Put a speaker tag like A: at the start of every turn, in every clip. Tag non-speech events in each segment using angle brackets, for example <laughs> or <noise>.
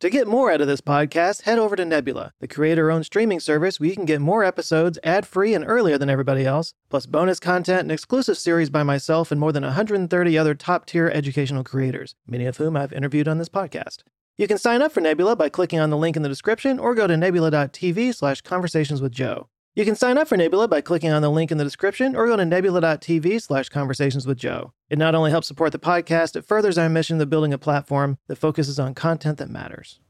A: To get more out of this podcast, head over to Nebula, the creator owned streaming service where you can get more episodes ad free and earlier than everybody else, plus bonus content and exclusive series by myself and more than 130 other top tier educational creators, many of whom I've interviewed on this podcast. You can sign up for Nebula by clicking on the link in the description or go to nebula.tv slash conversations with Joe. You can sign up for Nebula by clicking on the link in the description or go to nebula.tv slash conversations with Joe. It not only helps support the podcast, it furthers our mission of building a platform that focuses on content that matters.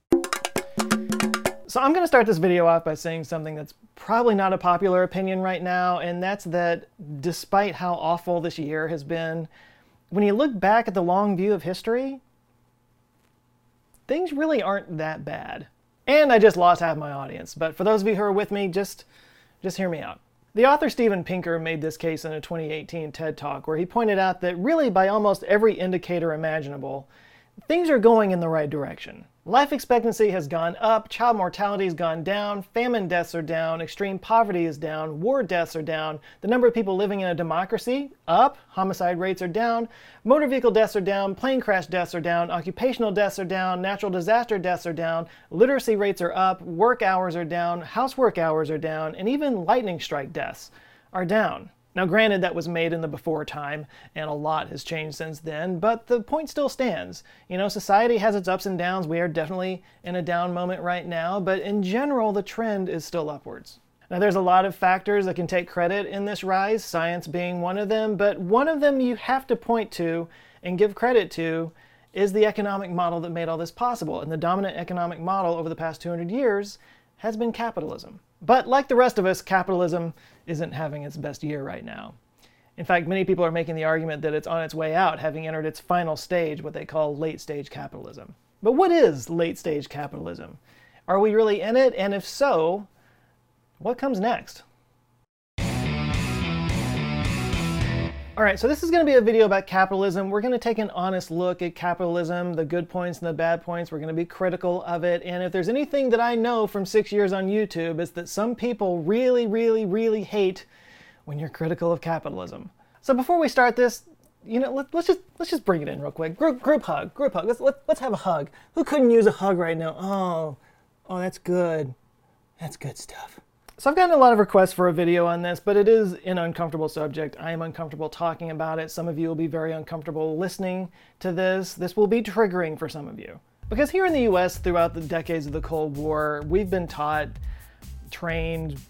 A: So I'm going to start this video off by saying something that's probably not a popular opinion right now, and that's that despite how awful this year has been, when you look back at the long view of history, things really aren't that bad. And I just lost half my audience, but for those of you who are with me, just just hear me out. The author Steven Pinker made this case in a 2018 TED Talk where he pointed out that really by almost every indicator imaginable, things are going in the right direction. Life expectancy has gone up, child mortality has gone down, famine deaths are down, extreme poverty is down, war deaths are down, the number of people living in a democracy up, homicide rates are down, motor vehicle deaths are down, plane crash deaths are down, occupational deaths are down, natural disaster deaths are down, literacy rates are up, work hours are down, housework hours are down, and even lightning strike deaths are down. Now, granted, that was made in the before time, and a lot has changed since then, but the point still stands. You know, society has its ups and downs. We are definitely in a down moment right now, but in general, the trend is still upwards. Now, there's a lot of factors that can take credit in this rise, science being one of them, but one of them you have to point to and give credit to is the economic model that made all this possible. And the dominant economic model over the past 200 years has been capitalism. But like the rest of us, capitalism isn't having its best year right now. In fact, many people are making the argument that it's on its way out, having entered its final stage, what they call late stage capitalism. But what is late stage capitalism? Are we really in it? And if so, what comes next? All right, so this is going to be a video about capitalism. We're going to take an honest look at capitalism, the good points and the bad points. We're going to be critical of it. And if there's anything that I know from six years on YouTube, it's that some people really, really, really hate when you're critical of capitalism. So before we start this, you know, let, us just let's just bring it in real quick. Group group hug, group hug. Let's let, let's have a hug. Who couldn't use a hug right now? Oh, oh, that's good. That's good stuff. So I've gotten a lot of requests for a video on this, but it is an uncomfortable subject. I am uncomfortable talking about it. Some of you will be very uncomfortable listening to this. This will be triggering for some of you. Because here in the US, throughout the decades of the Cold War, we've been taught, trained,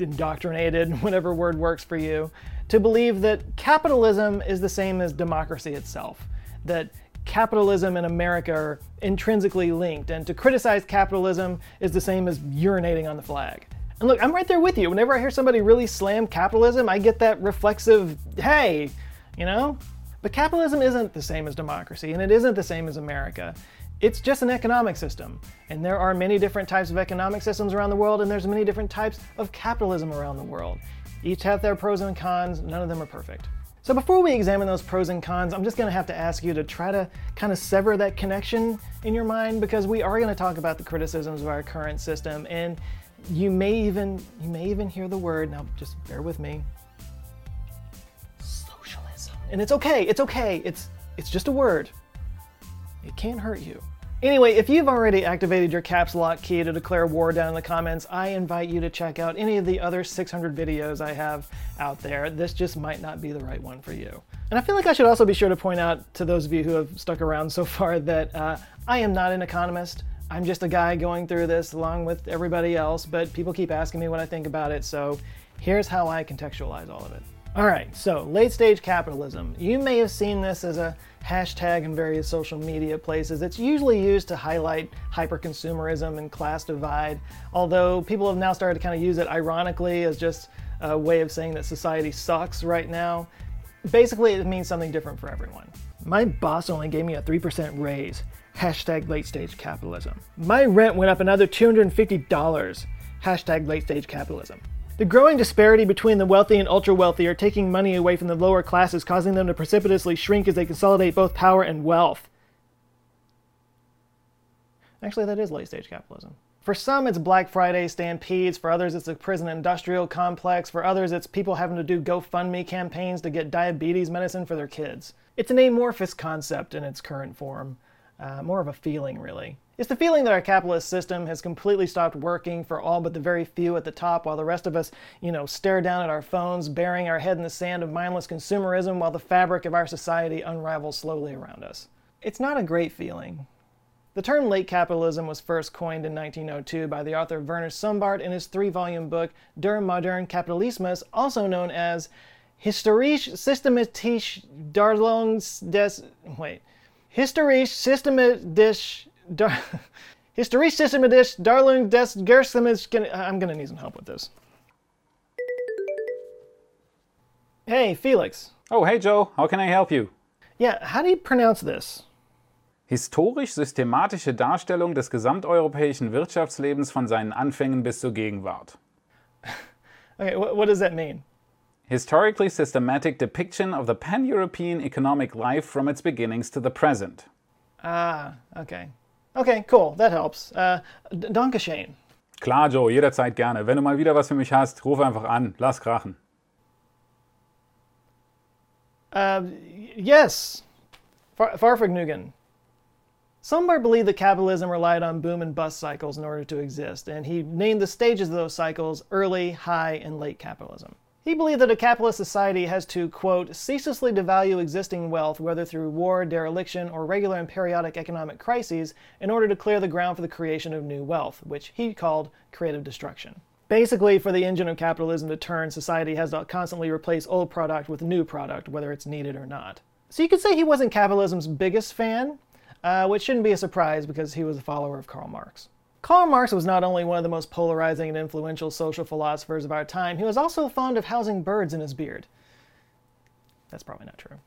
A: indoctrinated, <laughs> whatever word works for you, to believe that capitalism is the same as democracy itself. That capitalism and America are intrinsically linked, and to criticize capitalism is the same as urinating on the flag. And look, I'm right there with you. Whenever I hear somebody really slam capitalism, I get that reflexive, hey, you know? But capitalism isn't the same as democracy, and it isn't the same as America. It's just an economic system. And there are many different types of economic systems around the world, and there's many different types of capitalism around the world. Each have their pros and cons, none of them are perfect. So before we examine those pros and cons, I'm just to have to ask you to try to kind of sever that connection in your mind because we are to talk about the criticisms of our current system and you may even you may even hear the word now just bear with me. Socialism. And it's okay it's okay it's it's just a word. It can't hurt you. Anyway if you've already activated your caps lock key to declare war down in the comments i invite you to check out any of the other 600 videos i have out there. This just might not be the right one for you. And i feel like i should also be sure to point out to those of you who have stuck around so far that uh, i am not an economist I'm just a guy going through this along with everybody else, but people keep asking me what I think about it, so here's how I contextualize all of it. All right, so late stage capitalism. You may have seen this as a hashtag in various social media places. It's usually used to highlight hyperconsumerism and class divide, although people have now started to kind of use it ironically as just a way of saying that society sucks right now. Basically, it means something different for everyone. My boss only gave me a 3% raise. Hashtag late stage capitalism. My rent went up another $250. Hashtag late stage capitalism. The growing disparity between the wealthy and ultra wealthy are taking money away from the lower classes, causing them to precipitously shrink as they consolidate both power and wealth. Actually, that is late stage capitalism. For some, it's Black Friday stampedes. For others, it's a prison industrial complex. For others, it's people having to do GoFundMe campaigns to get diabetes medicine for their kids. It's an amorphous concept in its current form uh, more of a feeling, really. It's the feeling that our capitalist system has completely stopped working for all but the very few at the top, while the rest of us, you know, stare down at our phones, burying our head in the sand of mindless consumerism while the fabric of our society unravels slowly around us. It's not a great feeling. The term late capitalism was first coined in 1902 by the author Werner Sombart in his three volume book Der moderne Kapitalismus, also known as Historisch systematisch Darlungs des. Wait. Historisch systematisch. Dar, <laughs> Historisch systematisch Darlung des Gersamisch. I'm going to need some help with this. Hey, Felix.
B: Oh, hey, Joe. How can I help you?
A: Yeah, how do you pronounce this?
B: Historisch-systematische Darstellung des gesamteuropäischen Wirtschaftslebens von seinen Anfängen bis zur Gegenwart. <laughs>
A: Okay, what, what does that mean?
B: Historically systematic depiction of the pan European economic life from its beginnings to the present.
A: Ah, okay. Okay, cool, that helps. Uh, danke schön.
B: Klar, Joe, jederzeit gerne. Wenn du mal wieder was für mich hast, ruf einfach an. Lass krachen.
A: Uh, yes. Far. Sombart believed that capitalism relied on boom and bust cycles in order to exist, and he named the stages of those cycles early, high, and late capitalism. He believed that a capitalist society has to, quote, ceaselessly devalue existing wealth, whether through war, dereliction, or regular and periodic economic crises, in order to clear the ground for the creation of new wealth, which he called creative destruction. Basically, for the engine of capitalism to turn, society has to constantly replace old product with new product, whether it's needed or not. So you could say he wasn't capitalism's biggest fan, uh, which shouldn't be a surprise because he was a follower of Karl Marx. Karl Marx was not only one of the most polarizing and influential social philosophers of our time, he was also fond of housing birds in his beard. That's probably not true.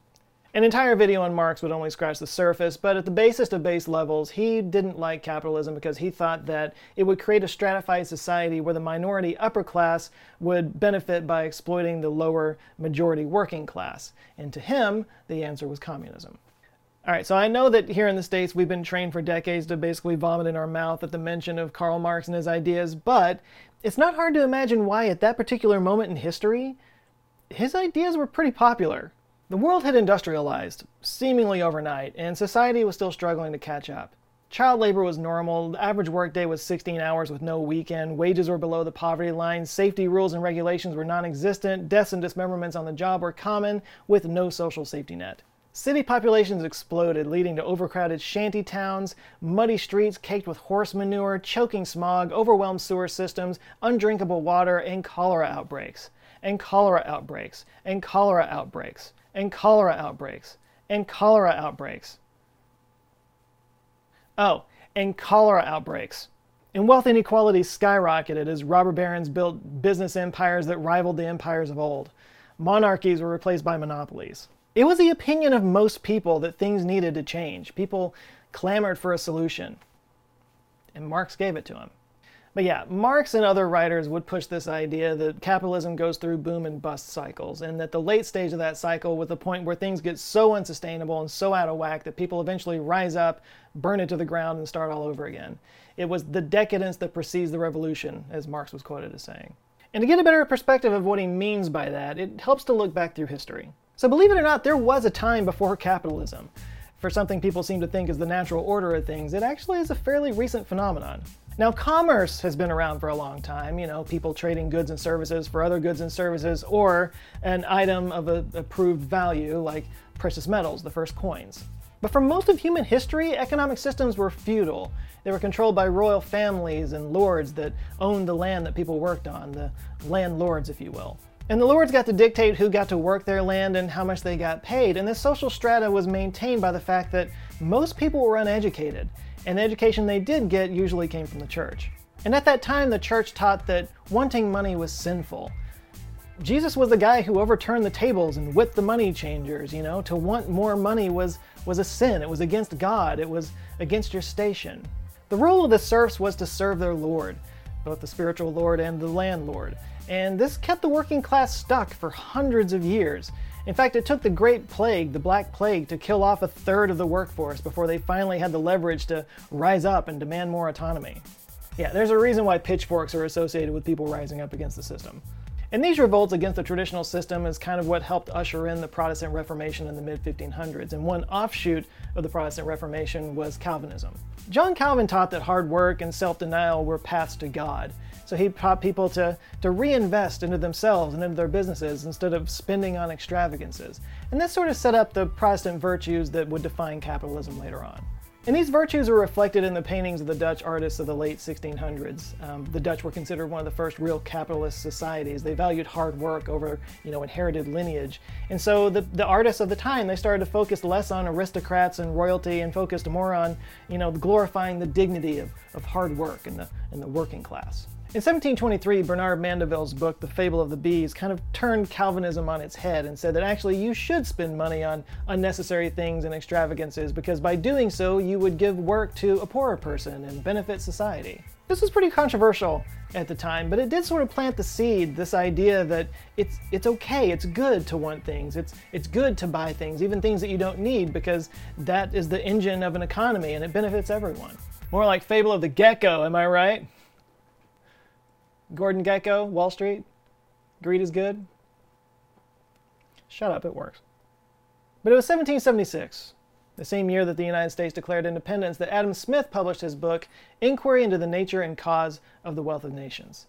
A: An entire video on Marx would only scratch the surface, but at the basest of base levels, he didn't like capitalism because he thought that it would create a stratified society where the minority upper class would benefit by exploiting the lower majority working class. And to him, the answer was communism. All right, so I know that here in the States we've been trained for decades to basically vomit in our mouth at the mention of Karl Marx and his ideas, but it's not hard to imagine why at that particular moment in history, his ideas were pretty popular. The world had industrialized, seemingly overnight, and society was still struggling to catch up. Child labor was normal, the average workday was 16 hours with no weekend, wages were below the poverty line, safety rules and regulations were non existent, deaths and dismemberments on the job were common, with no social safety net. City populations exploded, leading to overcrowded shanty towns, muddy streets caked with horse manure, choking smog, overwhelmed sewer systems, undrinkable water, and cholera outbreaks. And cholera outbreaks. And cholera outbreaks. And cholera outbreaks. And cholera outbreaks. Oh, and cholera outbreaks. And wealth inequality skyrocketed as robber barons built business empires that rivaled the empires of old. Monarchies were replaced by monopolies. It was the opinion of most people that things needed to change. People clamored for a solution. And Marx gave it to them. But yeah, Marx and other writers would push this idea that capitalism goes through boom and bust cycles, and that the late stage of that cycle was the point where things get so unsustainable and so out of whack that people eventually rise up, burn it to the ground, and start all over again. It was the decadence that precedes the revolution, as Marx was quoted as saying. And to get a better perspective of what he means by that, it helps to look back through history. So, believe it or not, there was a time before capitalism. For something people seem to think is the natural order of things, it actually is a fairly recent phenomenon. Now, commerce has been around for a long time, you know, people trading goods and services for other goods and services, or an item of a approved value, like precious metals, the first coins. But for most of human history, economic systems were feudal. They were controlled by royal families and lords that owned the land that people worked on, the landlords, if you will. And the lords got to dictate who got to work their land and how much they got paid. And this social strata was maintained by the fact that most people were uneducated, and the education they did get usually came from the church. And at that time, the church taught that wanting money was sinful. Jesus was the guy who overturned the tables and whipped the money changers, you know. To want more money was, was a sin. It was against God. It was against your station. The role of the serfs was to serve their lord, both the spiritual lord and the landlord and this kept the working class stuck for hundreds of years. In fact, it took the Great Plague, the Black Plague, to kill off a third of the workforce before they finally had the leverage to rise up and demand more autonomy. Yeah, there's a reason why pitchforks are associated with people rising up against the system. And these revolts against the traditional system is kind of what helped usher in the Protestant Reformation in the mid 1500s. And one offshoot of the Protestant Reformation was Calvinism. John Calvin taught that hard work and self denial were paths to God. So he taught people to, to reinvest into themselves and into their businesses instead of spending on extravagances. And this sort of set up the Protestant virtues that would define capitalism later on. And these virtues are reflected in the paintings of the Dutch artists of the late 1600s. Um, the Dutch were considered one of the first real capitalist societies. They valued hard work over, you know, inherited lineage. And so the, the artists of the time, they started to focus less on aristocrats and royalty and focused more on, you know, glorifying the dignity of, of hard work and the, and the working class. In 1723, Bernard Mandeville's book, The Fable of the Bees, kind of turned Calvinism on its head and said that actually you should spend money on unnecessary things and extravagances because by doing so you would give work to a poorer person and benefit society. This was pretty controversial at the time, but it did sort of plant the seed, this idea that it's it's okay, it's good to want things. It's it's good to buy things, even things that you don't need because that is the engine of an economy and it benefits everyone. More like Fable of the Gekko, am I right? Gordon Gekko, Wall Street. Greed is good. Shut up, it works. But it was 1776, the same year that the United States declared independence, that Adam Smith published his book, Inquiry into the Nature and Cause of the Wealth of Nations.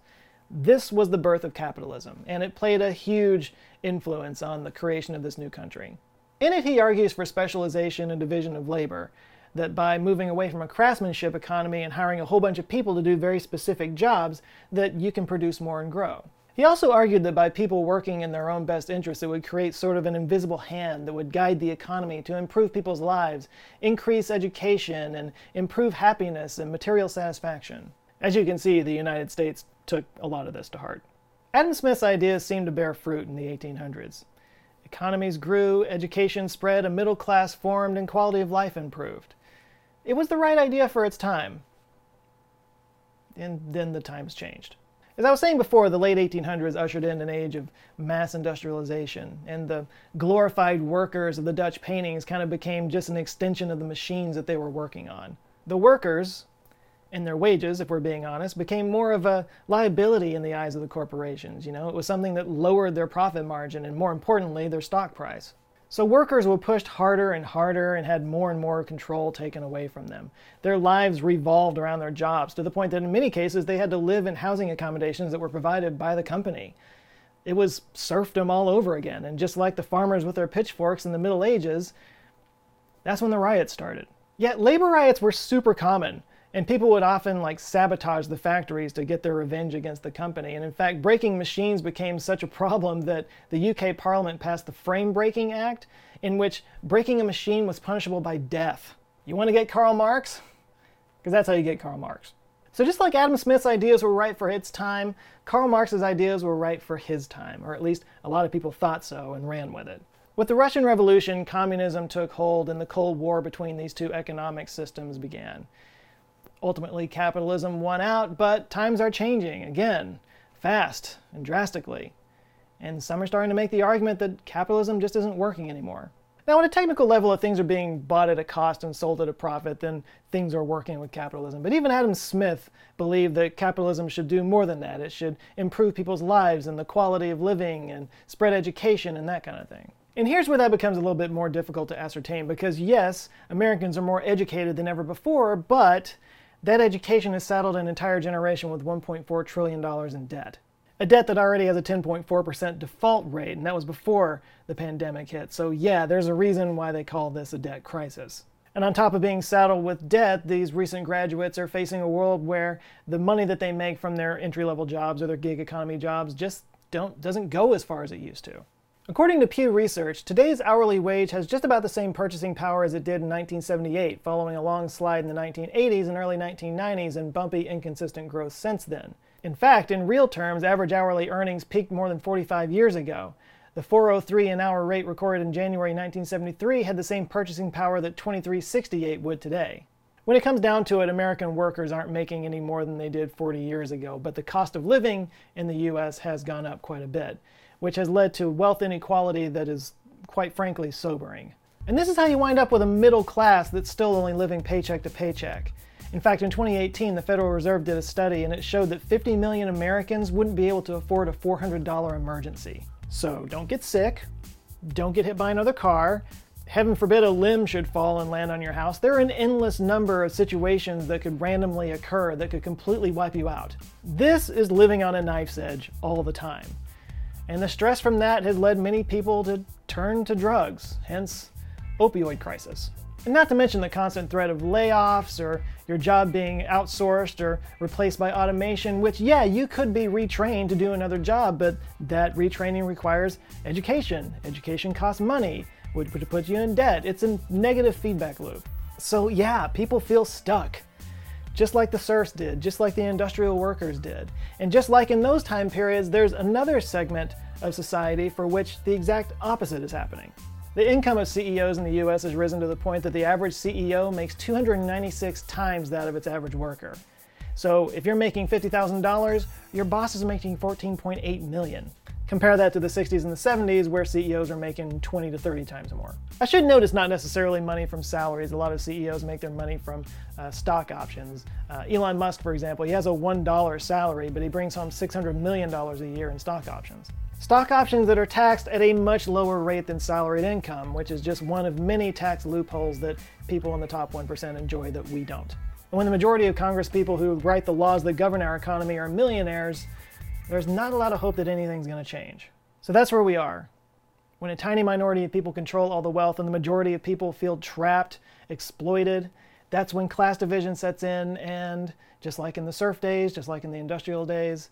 A: This was the birth of capitalism, and it played a huge influence on the creation of this new country. In it, he argues for specialization and division of labor, that by moving away from a craftsmanship economy and hiring a whole bunch of people to do very specific jobs, that you can produce more and grow. He also argued that by people working in their own best interests, it would create sort of an invisible hand that would guide the economy to improve people's lives, increase education, and improve happiness and material satisfaction. As you can see, the United States took a lot of this to heart. Adam Smith's ideas seemed to bear fruit in the 1800s. Economies grew, education spread, a middle class formed, and quality of life improved. It was the right idea for its time. And then the times changed. As I was saying before, the late 1800s ushered in an age of mass industrialization, and the glorified workers of the Dutch paintings kind of became just an extension of the machines that they were working on. The workers, and their wages, if we're being honest, became more of a liability in the eyes of the corporations. You know, it was something that lowered their profit margin and, more importantly, their stock price. So workers were pushed harder and harder and had more and more control taken away from them. Their lives revolved around their jobs to the point that in many cases they had to live in housing accommodations that were provided by the company. It was serfdom all over again, and just like the farmers with their pitchforks in the Middle Ages, that's when the riots started. Yet labor riots were super common. And people would often like sabotage the factories to get their revenge against the company. And in fact, breaking machines became such a problem that the UK Parliament passed the Frame Breaking Act, in which breaking a machine was punishable by death. You want to get Karl Marx? Because that's how you get Karl Marx. So just like Adam Smith's ideas were right for its time, Karl Marx's ideas were right for his time, or at least a lot of people thought so and ran with it. With the Russian Revolution, communism took hold and the Cold War between these two economic systems began. Ultimately, capitalism won out, but times are changing again, fast and drastically. And some are starting to make the argument that capitalism just isn't working anymore. Now, on a technical level, if things are being bought at a cost and sold at a profit, then things are working with capitalism. But even Adam Smith believed that capitalism should do more than that. It should improve people's lives and the quality of living and spread education and that kind of thing. And here's where that becomes a little bit more difficult to ascertain because, yes, Americans are more educated than ever before, but that education has saddled an entire generation with $1.4 trillion in debt. A debt that already has a 10.4% default rate, and that was before the pandemic hit. So, yeah, there's a reason why they call this a debt crisis. And on top of being saddled with debt, these recent graduates are facing a world where the money that they make from their entry level jobs or their gig economy jobs just don't, doesn't go as far as it used to. According to Pew Research, today's hourly wage has just about the same purchasing power as it did in 1978, following a long slide in the 1980s and early 1990s and bumpy, inconsistent growth since then. In fact, in real terms, average hourly earnings peaked more than 45 years ago. The 403 an hour rate recorded in January 1973 had the same purchasing power that 2368 would today. When it comes down to it, American workers aren't making any more than they did 40 years ago, but the cost of living in the US has gone up quite a bit which has led to wealth inequality that is, quite frankly, sobering. And this is how you wind up with a middle class that's still only living paycheck to paycheck. In fact, in 2018, the Federal Reserve did a study and it showed that 50 million Americans wouldn't be able to afford a $400 emergency. So don't get sick, don't get hit by another car, heaven forbid a limb should fall and land on your house. There are an endless number of situations that could randomly occur that could completely wipe you out. This is living on a knife's edge all the time. And the stress from that has led many people to turn to drugs, hence opioid crisis. And not to mention the constant threat of layoffs or your job being outsourced or replaced by automation, which, yeah, you could be retrained to do another job, but that retraining requires education. Education costs money which would put you in debt. It's a negative feedback loop. So, yeah, people feel stuck, just like the serfs did, just like the industrial workers did. And just like in those time periods, there's another segment of society for which the exact opposite is happening. The income of CEOs in the US has risen to the point that the average CEO makes 296 times that of its average worker. So if you're making $50,000, your boss is making 14.8 million. Compare that to the 60s and the 70s, where CEOs are making 20 to 30 times more. I should note it's not necessarily money from salaries. A lot of CEOs make their money from uh, stock options. Uh, Elon Musk, for example, he has a $1 salary, but he brings home $600 million a year in stock options. Stock options that are taxed at a much lower rate than salaried income, which is just one of many tax loopholes that people in the top 1% enjoy that we don't. And when the majority of Congress people who write the laws that govern our economy are millionaires, there's not a lot of hope that anything's going to change. So that's where we are. When a tiny minority of people control all the wealth and the majority of people feel trapped, exploited, that's when class division sets in, and just like in the serf days, just like in the industrial days,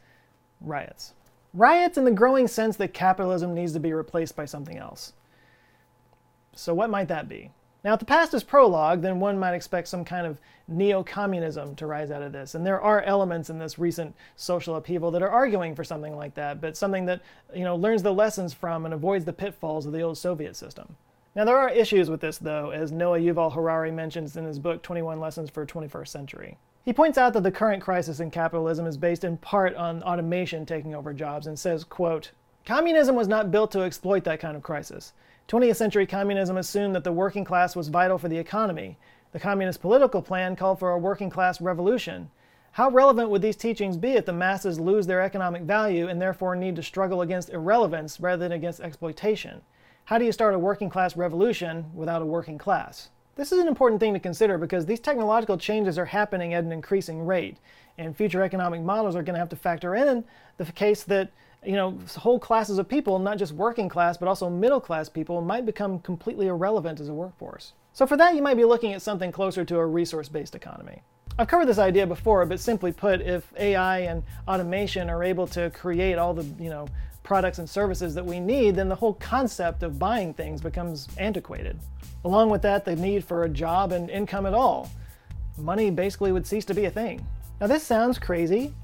A: riots. Riots in the growing sense that capitalism needs to be replaced by something else. So, what might that be? Now, if the past is prologue, then one might expect some kind of neo communism to rise out of this. And there are elements in this recent social upheaval that are arguing for something like that, but something that you know, learns the lessons from and avoids the pitfalls of the old Soviet system. Now, there are issues with this, though, as Noah Yuval Harari mentions in his book 21 Lessons for a 21st Century. He points out that the current crisis in capitalism is based in part on automation taking over jobs and says, quote, Communism was not built to exploit that kind of crisis. 20th century communism assumed that the working class was vital for the economy. The communist political plan called for a working class revolution. How relevant would these teachings be if the masses lose their economic value and therefore need to struggle against irrelevance rather than against exploitation? How do you start a working class revolution without a working class? This is an important thing to consider because these technological changes are happening at an increasing rate, and future economic models are going to have to factor in the case that you know, whole classes of people, not just working class, but also middle class people, might become completely irrelevant as a workforce. So for that, you might be looking at something closer to a resource-based economy. I've covered this idea before, but simply put, if AI and automation are able to create all the, you know, products and services that we need, then the whole concept of buying things becomes antiquated. Along with that, the need for a job and income at all. Money basically would cease to be a thing. Now, this sounds crazy,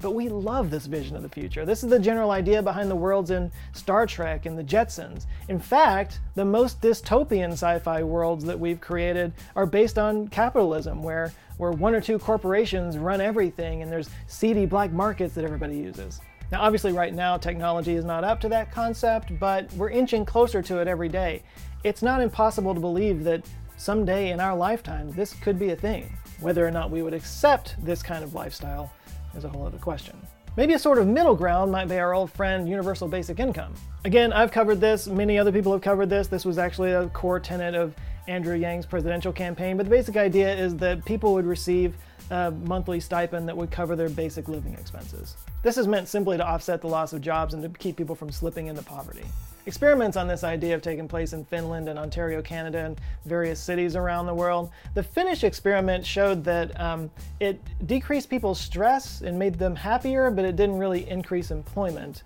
A: but we love this vision of the future. This is the general idea behind the worlds in Star Trek and the Jetsons. In fact, the most dystopian sci fi worlds that we've created are based on capitalism, where, where one or two corporations run everything and there's seedy black markets that everybody uses. Now, obviously, right now, technology is not up to that concept, but we're inching closer to it every day. It's not impossible to believe that someday in our lifetime this could be a thing. Whether or not we would accept this kind of lifestyle is a whole other question. Maybe a sort of middle ground might be our old friend universal basic income. Again, I've covered this, many other people have covered this. This was actually a core tenet of Andrew Yang's presidential campaign, but the basic idea is that people would receive a monthly stipend that would cover their basic living expenses. This is meant simply to offset the loss of jobs and to keep people from slipping into poverty. Experiments on this idea have taken place in Finland and Ontario, Canada, and various cities around the world. The Finnish experiment showed that um, it decreased people's stress and made them happier, but it didn't really increase employment.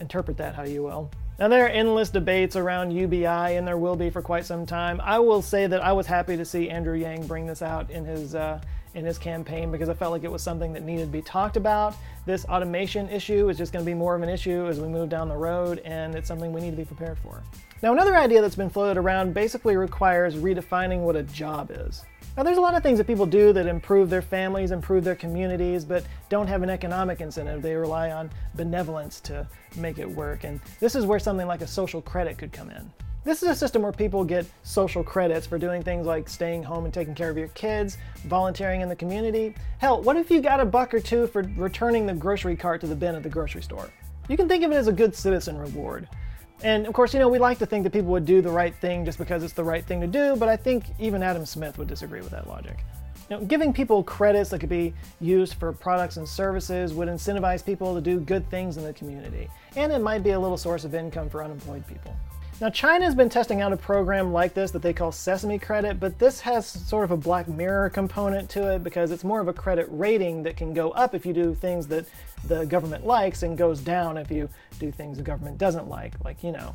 A: Interpret that how you will. Now, there are endless debates around UBI, and there will be for quite some time. I will say that I was happy to see Andrew Yang bring this out in his uh, in his campaign because I felt like it was something that needed to be talked about. This automation issue is just going to be more of an issue as we move down the road, and it's something we need to be prepared for. Now, another idea that's been floated around basically requires redefining what a job is. Now, there's a lot of things that people do that improve their families, improve their communities, but don't have an economic incentive. They rely on benevolence to make it work. And this is where something like a social credit could come in. This is a system where people get social credits for doing things like staying home and taking care of your kids, volunteering in the community. Hell, what if you got a buck or two for returning the grocery cart to the bin at the grocery store? You can think of it as a good citizen reward. And of course, you know, we like to think that people would do the right thing just because it's the right thing to do, but I think even Adam Smith would disagree with that logic. Now, giving people credits that could be used for products and services would incentivize people to do good things in the community, and it might be a little source of income for unemployed people. Now, China's been testing out a program like this that they call Sesame Credit, but this has sort of a Black Mirror component to it because it's more of a credit rating that can go up if you do things that the government likes and goes down if you do things the government doesn't like, like, you know,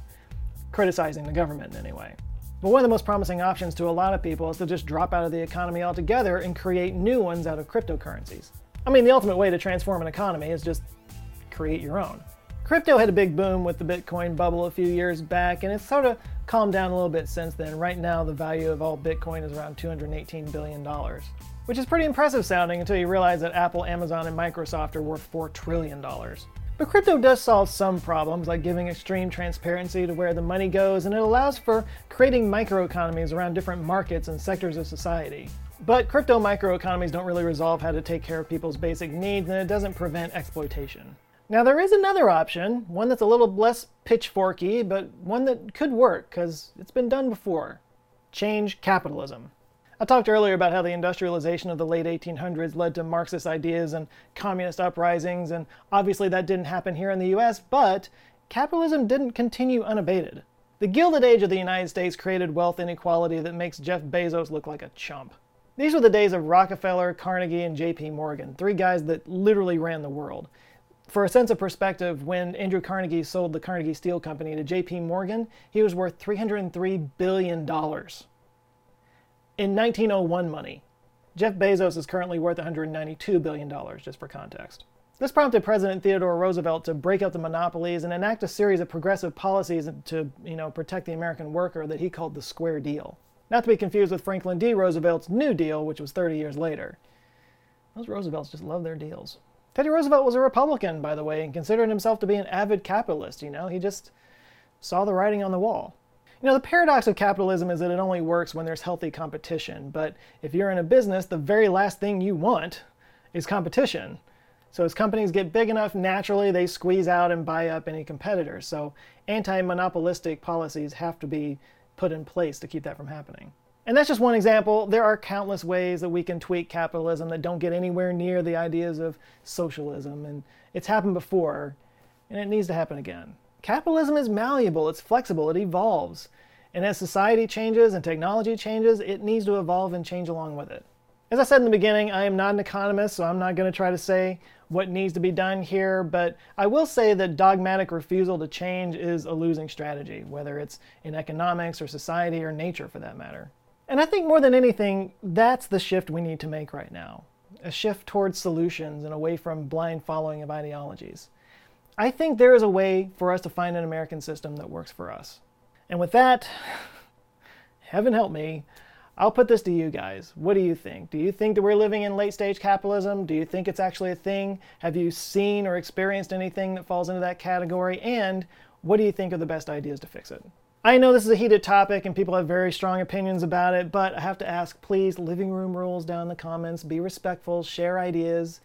A: criticizing the government in any way. But one of the most promising options to a lot of people is to just drop out of the economy altogether and create new ones out of cryptocurrencies. I mean, the ultimate way to transform an economy is just create your own. Crypto had a big boom with the Bitcoin bubble a few years back, and it's sort of calmed down a little bit since then. Right now, the value of all Bitcoin is around $218 billion, which is pretty impressive sounding until you realize that Apple, Amazon, and Microsoft are worth $4 trillion. But crypto does solve some problems, like giving extreme transparency to where the money goes, and it allows for creating microeconomies around different markets and sectors of society. But crypto microeconomies don't really resolve how to take care of people's basic needs, and it doesn't prevent exploitation. Now, there is another option, one that's a little less pitchforky, but one that could work because it's been done before change capitalism. I talked earlier about how the industrialization of the late 1800s led to Marxist ideas and communist uprisings, and obviously that didn't happen here in the US, but capitalism didn't continue unabated. The Gilded Age of the United States created wealth inequality that makes Jeff Bezos look like a chump. These were the days of Rockefeller, Carnegie, and JP Morgan, three guys that literally ran the world for a sense of perspective, when Andrew Carnegie sold the Carnegie Steel Company to JP Morgan, he was worth $303 billion. In 1901 money, Jeff Bezos is currently worth $192 billion, just for context. This prompted President Theodore Roosevelt to break up the monopolies and enact a series of progressive policies to you know, protect the American worker that he called the Square Deal. Not to be confused with Franklin D. Roosevelt's New Deal, which was 30 years later. Those Roosevelts just love their deals. Teddy Roosevelt was a Republican, by the way, and considered himself to be an avid capitalist. You know, he just saw the writing on the wall. You know, the paradox of capitalism is that it only works when there's healthy competition. But if you're in a business, the very last thing you want is competition. So as companies get big enough, naturally they squeeze out and buy up any competitors. So anti-monopolistic policies have to be put in place to keep that from happening. And that's just one example. There are countless ways that we can tweak capitalism that don't get anywhere near the ideas of socialism. And it's happened before, and it needs to happen again. Capitalism is malleable, it's flexible, it evolves. And as society changes and technology changes, it needs to evolve and change along with it. As I said in the beginning, I am not an economist, so I'm not going to try to say what needs to be done here, but I will say that dogmatic refusal to change is a losing strategy, whether it's in economics or society or nature for that matter. And I think more than anything, that's the shift we need to make right now a shift towards solutions and away from blind following of ideologies. I think there is a way for us to find an American system that works for us. And with that, <sighs> heaven help me, I'll put this to you guys. What do you think? Do you think that we're living in late stage capitalism? Do you think it's actually a thing? Have you seen or experienced anything that falls into that category? And what do you think are the best ideas to fix it? I know this is a heated topic and people have very strong opinions about it, but I have to ask please, living room rules down in the comments. Be respectful, share ideas,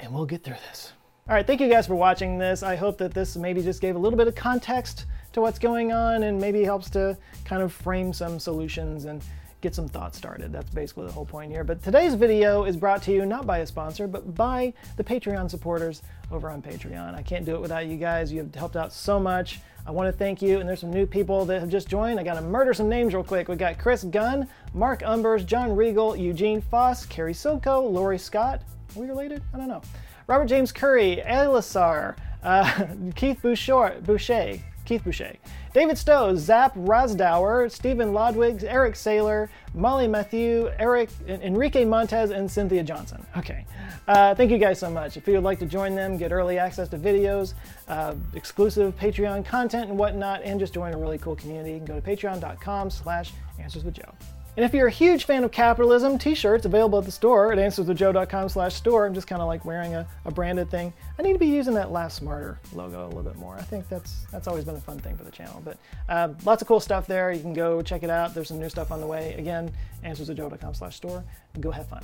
A: and we'll get through this. All right, thank you guys for watching this. I hope that this maybe just gave a little bit of context to what's going on and maybe helps to kind of frame some solutions and get some thoughts started. That's basically the whole point here. But today's video is brought to you not by a sponsor, but by the Patreon supporters over on Patreon. I can't do it without you guys. You have helped out so much. I want to thank you, and there's some new people that have just joined. I got to murder some names real quick. We got Chris Gunn, Mark Umbers, John Regal, Eugene Foss, Carrie Silko, Lori Scott. Are we related? I don't know. Robert James Curry, Elisar, uh, <laughs> Keith Boucher, Boucher, Keith Boucher, David Stowe, Zap Rasdauer, Stephen Lodwig, Eric Saylor, Molly Matthew, Eric, Enrique Montez, and Cynthia Johnson. Okay. Uh, thank you guys so much. If you would like to join them, get early access to videos, uh, exclusive Patreon content and whatnot, and just join a really cool community, you can go to patreon.com slash answers with Joe. And if you're a huge fan of capitalism, t-shirts available at the store at answerswithjoe.com slash store. I'm just kind of like wearing a, a, branded thing. I need to be using that Last Smarter logo a little bit more. I think that's that's always been a fun thing for the channel. But uh, lots of cool stuff there. You can go check it out. There's some new stuff on the way. Again, answerswithjoe.com slash store. Go have fun.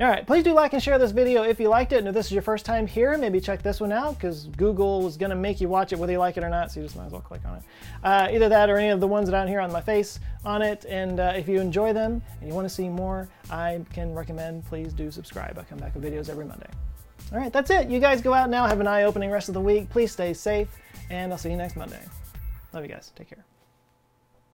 A: All right, please do like and share this video if you liked it. And if this is your first time here, maybe check this one out because Google was going to make you watch it whether you like it or not, so you just might as well click on it. Uh, either that or any of the ones down here on my face on it. And uh, if you enjoy them and you want to see more, I can recommend please do subscribe. I come back with videos every Monday. All right, that's it. You guys go out now, have an eye-opening rest of the week. Please stay safe, and I'll see you next Monday. Love you guys. Take care.